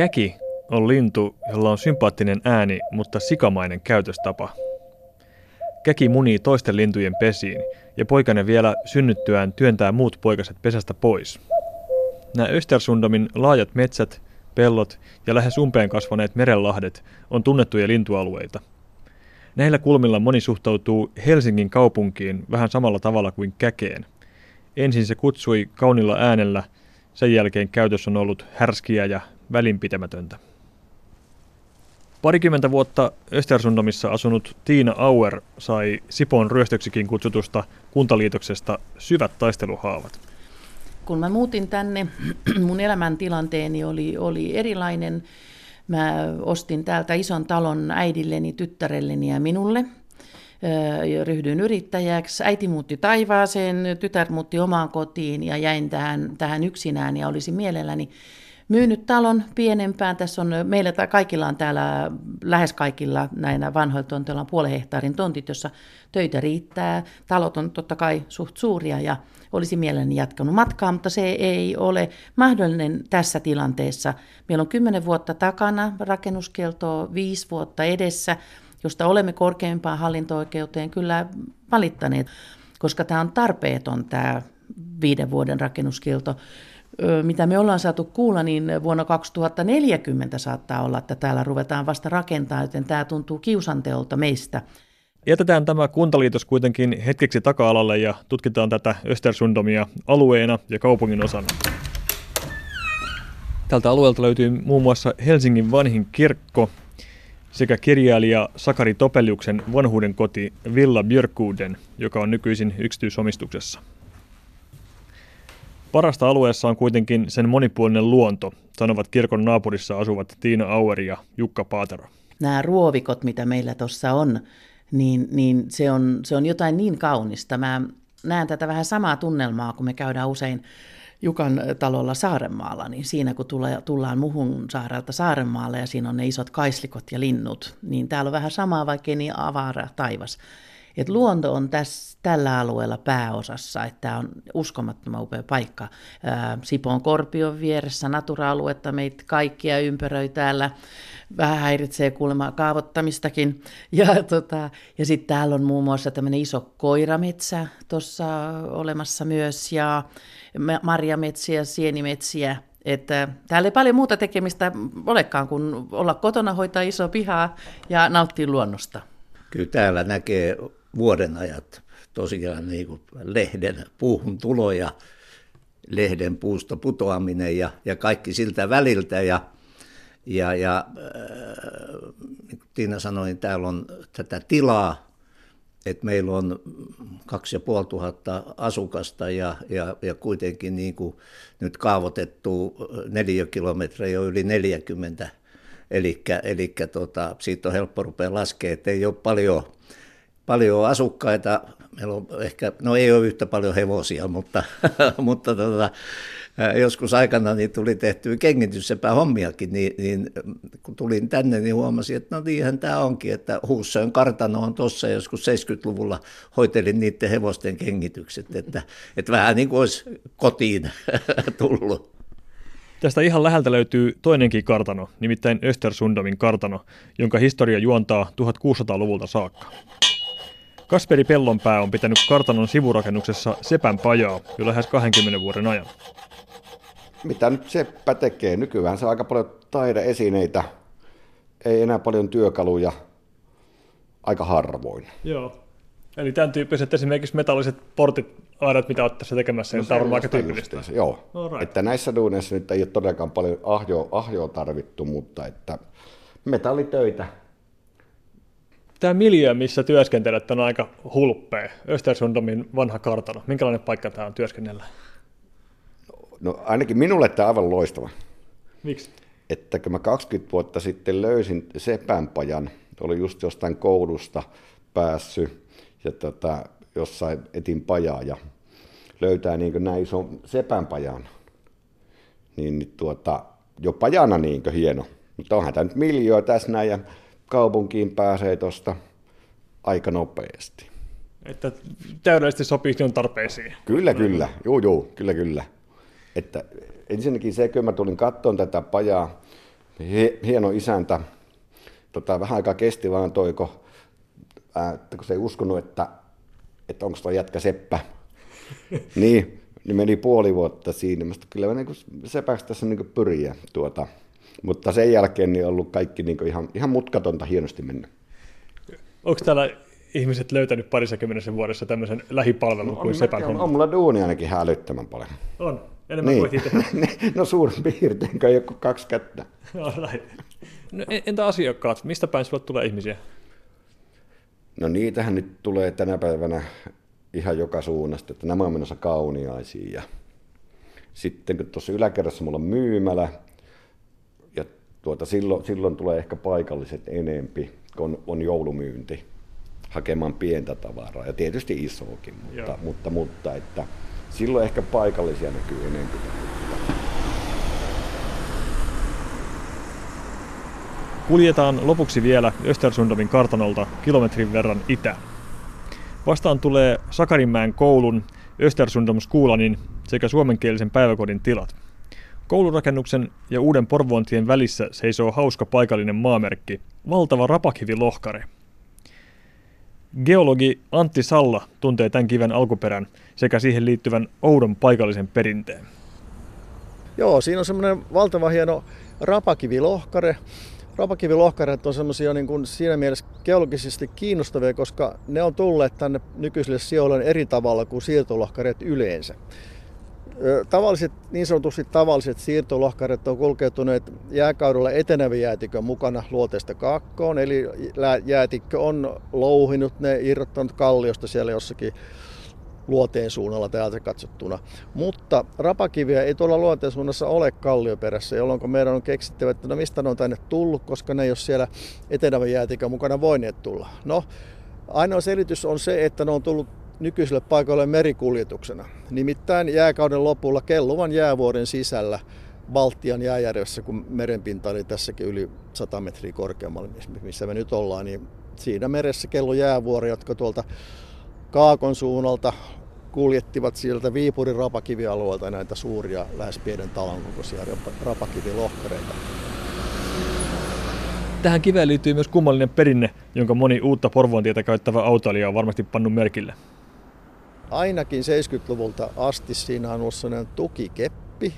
Käki on lintu, jolla on sympaattinen ääni, mutta sikamainen käytöstapa. Käki munii toisten lintujen pesiin ja poikainen vielä synnyttyään työntää muut poikaset pesästä pois. Nämä Östersundomin laajat metsät, pellot ja lähes umpeen kasvaneet merenlahdet on tunnettuja lintualueita. Näillä kulmilla moni suhtautuu Helsingin kaupunkiin vähän samalla tavalla kuin käkeen. Ensin se kutsui kaunilla äänellä, sen jälkeen käytös on ollut härskiä ja välinpitämätöntä. Parikymmentä vuotta Östersundomissa asunut Tiina Auer sai Sipon ryöstöksikin kutsutusta kuntaliitoksesta syvät taisteluhaavat. Kun mä muutin tänne, mun elämäntilanteeni oli, oli erilainen. Mä ostin täältä ison talon äidilleni, tyttärelleni ja minulle. Ryhdyin yrittäjäksi. Äiti muutti taivaaseen, tytär muutti omaan kotiin ja jäin tähän, tähän yksinään ja olisi mielelläni myynyt talon pienempään. Tässä on, meillä kaikilla on täällä, lähes kaikilla näinä vanhoilla tonteilla on puolen hehtaarin tontit, jossa töitä riittää. Talot on totta kai suht suuria ja olisi mielelläni jatkanut matkaa, mutta se ei ole mahdollinen tässä tilanteessa. Meillä on kymmenen vuotta takana rakennuskieltoa, viisi vuotta edessä, josta olemme korkeimpaan hallinto-oikeuteen kyllä valittaneet, koska tämä on tarpeeton tämä viiden vuoden rakennuskielto mitä me ollaan saatu kuulla, niin vuonna 2040 saattaa olla, että täällä ruvetaan vasta rakentaa, joten tämä tuntuu kiusanteolta meistä. Jätetään tämä kuntaliitos kuitenkin hetkeksi taka-alalle ja tutkitaan tätä Östersundomia alueena ja kaupungin osana. Tältä alueelta löytyy muun muassa Helsingin vanhin kirkko sekä kirjailija Sakari Topeliuksen vanhuuden koti Villa Björkuden, joka on nykyisin yksityisomistuksessa. Parasta alueessa on kuitenkin sen monipuolinen luonto, sanovat kirkon naapurissa asuvat Tiina Auer ja Jukka Paatero. Nämä ruovikot, mitä meillä tuossa on, niin, niin se, on, se on jotain niin kaunista. Mä näen tätä vähän samaa tunnelmaa, kun me käydään usein Jukan talolla Saarenmaalla, niin siinä kun tulee, tullaan Muhun saarelta Saarenmaalle ja siinä on ne isot kaislikot ja linnut, niin täällä on vähän samaa, vaikkei niin avara taivas. Et luonto on tässä, tällä alueella pääosassa, että tämä on uskomattoman upea paikka. Ää, Sipon Korpion vieressä natura-aluetta meitä kaikkia ympäröi täällä. Vähän häiritsee kuulemma kaavoittamistakin. Ja, tota, ja sitten täällä on muun muassa tämmöinen iso koirametsä tuossa olemassa myös ja marjametsiä, sienimetsiä. Että täällä ei paljon muuta tekemistä olekaan kuin olla kotona, hoitaa iso pihaa ja nauttia luonnosta. Kyllä täällä näkee vuoden ajat tosiaan niin kuin lehden puuhun tulo ja lehden puusta putoaminen ja, ja kaikki siltä väliltä. Ja, ja, ja äh, niin kuin Tiina sanoi, niin täällä on tätä tilaa, että meillä on 2500 asukasta ja, ja, ja kuitenkin niin kuin nyt kaavoitettu neliökilometrejä jo yli 40. Eli tota, siitä on helppo rupea laskemaan, että ei ole paljon paljon asukkaita. Meillä on ehkä, no ei ole yhtä paljon hevosia, mutta, mutta tota, joskus aikana niin tuli tehtyä kengityssepä hommiakin, niin, niin, kun tulin tänne, niin huomasin, että no niinhän tämä onkin, että Huussön kartano on tuossa joskus 70-luvulla hoitelin niiden hevosten kengitykset, että, että vähän niin kuin olisi kotiin tullut. Tästä ihan läheltä löytyy toinenkin kartano, nimittäin Östersundomin kartano, jonka historia juontaa 1600-luvulta saakka. Kasperi Pellonpää on pitänyt kartanon sivurakennuksessa Sepän pajaa jo lähes 20 vuoden ajan. Mitä nyt Seppä tekee? Nykyään se on aika paljon taideesineitä, ei enää paljon työkaluja, aika harvoin. Joo. Eli tämän tyyppiset esimerkiksi metalliset portit, aidat, mitä olet tässä tekemässä, no, tämä on aika tyypillistä. Just, joo, no, right. että näissä duuneissa nyt ei ole todellakaan paljon ahjoa, ahjoa tarvittu, mutta että metallitöitä Tämä miljö, missä työskentelet, on aika hulppea. Östersundomin vanha kartano. Minkälainen paikka tämä on työskennellä? No ainakin minulle tämä on aivan loistava. Miksi? Että kun mä 20 vuotta sitten löysin Sepänpajan, oli just jostain koulusta päässyt ja tota, jossain etin pajaa ja löytää niin näin ison Sepänpajan, niin, niin tuota, jo pajana niin hieno. Mutta onhan tämä nyt miljoa tässä näin ja kaupunkiin pääsee tuosta aika nopeasti. Että täydellisesti sopii sinun tarpeisiin. Kyllä, kyllä. Joo, joo, kyllä, kyllä. Että ensinnäkin se, kun mä tulin kattoon tätä pajaa, hieno isäntä. Tota, vähän aikaa kesti vaan toiko, ää, kun se ei uskonut, että, että onko tuo jätkä seppä. niin, niin meni puoli vuotta siinä. Mä kyllä mä niin sepäksi tässä niin pyriä. Tuota. Mutta sen jälkeen niin on ollut kaikki niin ihan, ihan mutkatonta hienosti mennä. Onko täällä ihmiset löytänyt parisakymmenessä vuodessa tämmöisen lähipalvelun no, kuin Sepän on, on mulla duunia ainakin ihan älyttömän paljon. On, enemmän niin. kuin no suurin piirtein, kun joku kaksi kättä. no, entä asiakkaat, mistä päin sulle tulee ihmisiä? No niitähän nyt tulee tänä päivänä ihan joka suunnasta, että nämä on menossa kauniaisiin. Ja sitten kun tuossa yläkerrassa mulla on myymälä, tuota, silloin, silloin tulee ehkä paikalliset enempi, kun on joulumyynti hakemaan pientä tavaraa ja tietysti isoakin, mutta, mutta, mutta että silloin ehkä paikallisia näkyy enemmän. Kuljetaan lopuksi vielä Östersundomin kartanolta kilometrin verran itä. Vastaan tulee Sakarinmäen koulun Östersundom Skulanin sekä suomenkielisen päiväkodin tilat. Koulurakennuksen ja uuden Porvoontien välissä seisoo hauska paikallinen maamerkki, valtava rapakivilohkare – Geologi Antti Salla tuntee tämän kiven alkuperän sekä siihen liittyvän oudon paikallisen perinteen. Joo, siinä on semmoinen valtava hieno rapakivilohkare. Rapakivilohkareet on semmoisia niin kuin siinä mielessä geologisesti kiinnostavia, koska ne on tulleet tänne nykyisille sijoille eri tavalla kuin siirtolohkareet yleensä. Tavalliset, niin sanotusti tavalliset siirtolohkaret on kulkeutuneet jääkaudella etenevän jäätikön mukana luoteesta kaakkoon, eli jäätikkö on louhinut ne, irrottanut kalliosta siellä jossakin luoteen suunnalla täältä katsottuna. Mutta rapakiviä ei tuolla luoteen suunnassa ole kallioperässä, jolloin meidän on keksittävä, että no mistä ne on tänne tullut, koska ne ei ole siellä etenevän jäätikön mukana voineet tulla. No, ainoa selitys on se, että ne on tullut nykyiselle paikalle merikuljetuksena. Nimittäin jääkauden lopulla kelluvan jäävuoren sisällä Baltian jääjärjessä, kun merenpinta oli tässäkin yli 100 metriä korkeammalla, missä me nyt ollaan, niin siinä meressä kello jäävuori, jotka tuolta Kaakon suunnalta kuljettivat sieltä Viipurin rapakivialueelta näitä suuria, lähes pienen talon kokoisia rapakivilohkareita. Tähän kiveen liittyy myös kummallinen perinne, jonka moni uutta Porvontietä käyttävä autoilija on varmasti pannut merkille ainakin 70-luvulta asti siinä on ollut sellainen tukikeppi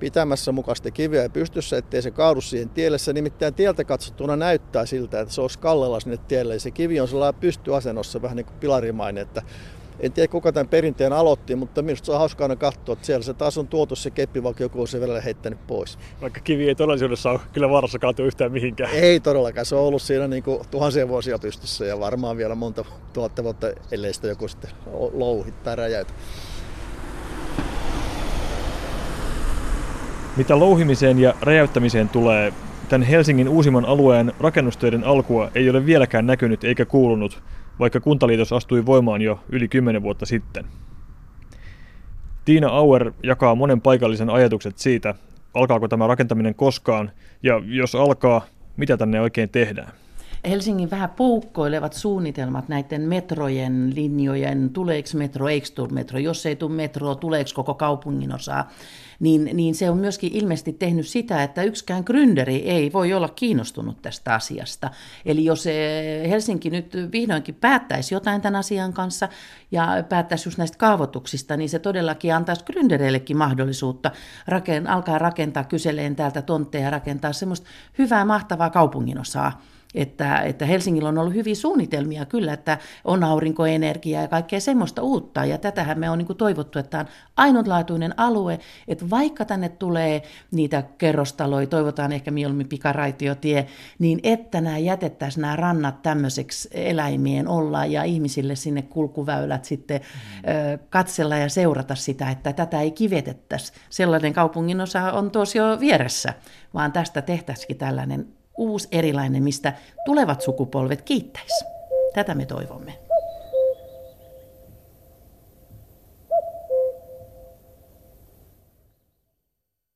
pitämässä mukaista kiveä pystyssä, ettei se kaadu siihen tielle. Se nimittäin tieltä katsottuna näyttää siltä, että se olisi kallella sinne tielle. Ja se kivi on sellainen pystyasennossa vähän niin kuin pilarimainen, että en tiedä kuka tämän perinteen aloitti, mutta minusta se on hauskaa aina katsoa, että siellä se taas on tuotu se keppi, vaikka joku on se vielä heittänyt pois. Vaikka kivi ei todellisuudessa ole kyllä vaarassa kaatua yhtään mihinkään. Ei todellakaan, se on ollut siinä niin kuin tuhansia vuosia pystyssä ja varmaan vielä monta tuhatta vuotta, ellei sitä joku sitten louhit tai räjäytä. Mitä louhimiseen ja räjäyttämiseen tulee, tämän Helsingin uusimman alueen rakennustöiden alkua ei ole vieläkään näkynyt eikä kuulunut, vaikka kuntaliitos astui voimaan jo yli 10 vuotta sitten. Tiina Auer jakaa monen paikallisen ajatukset siitä, alkaako tämä rakentaminen koskaan, ja jos alkaa, mitä tänne oikein tehdään. Helsingin vähän poukkoilevat suunnitelmat näiden metrojen linjojen, tuleeko metro, eikö tule metro, jos ei tule metro, tuleeko koko kaupungin osaa, niin, niin se on myöskin ilmeisesti tehnyt sitä, että yksikään gründeri ei voi olla kiinnostunut tästä asiasta. Eli jos eh, Helsinki nyt vihdoinkin päättäisi jotain tämän asian kanssa ja päättäisi just näistä kaavoituksista, niin se todellakin antaisi gründereillekin mahdollisuutta raken, alkaa rakentaa kyseleen täältä tontteja ja rakentaa semmoista hyvää, mahtavaa kaupunginosaa että, että Helsingillä on ollut hyviä suunnitelmia kyllä, että on aurinkoenergiaa ja kaikkea semmoista uutta. Ja tätähän me on niin toivottu, että tämä on ainutlaatuinen alue, että vaikka tänne tulee niitä kerrostaloja, toivotaan ehkä mieluummin pikaraitiotie, niin että nämä jätettäisiin nämä rannat tämmöiseksi eläimien olla ja ihmisille sinne kulkuväylät sitten mm. katsella ja seurata sitä, että tätä ei kivetettäisi. Sellainen kaupungin osa on tuossa jo vieressä, vaan tästä tehtäisikin tällainen uusi erilainen, mistä tulevat sukupolvet kiittäisi. Tätä me toivomme.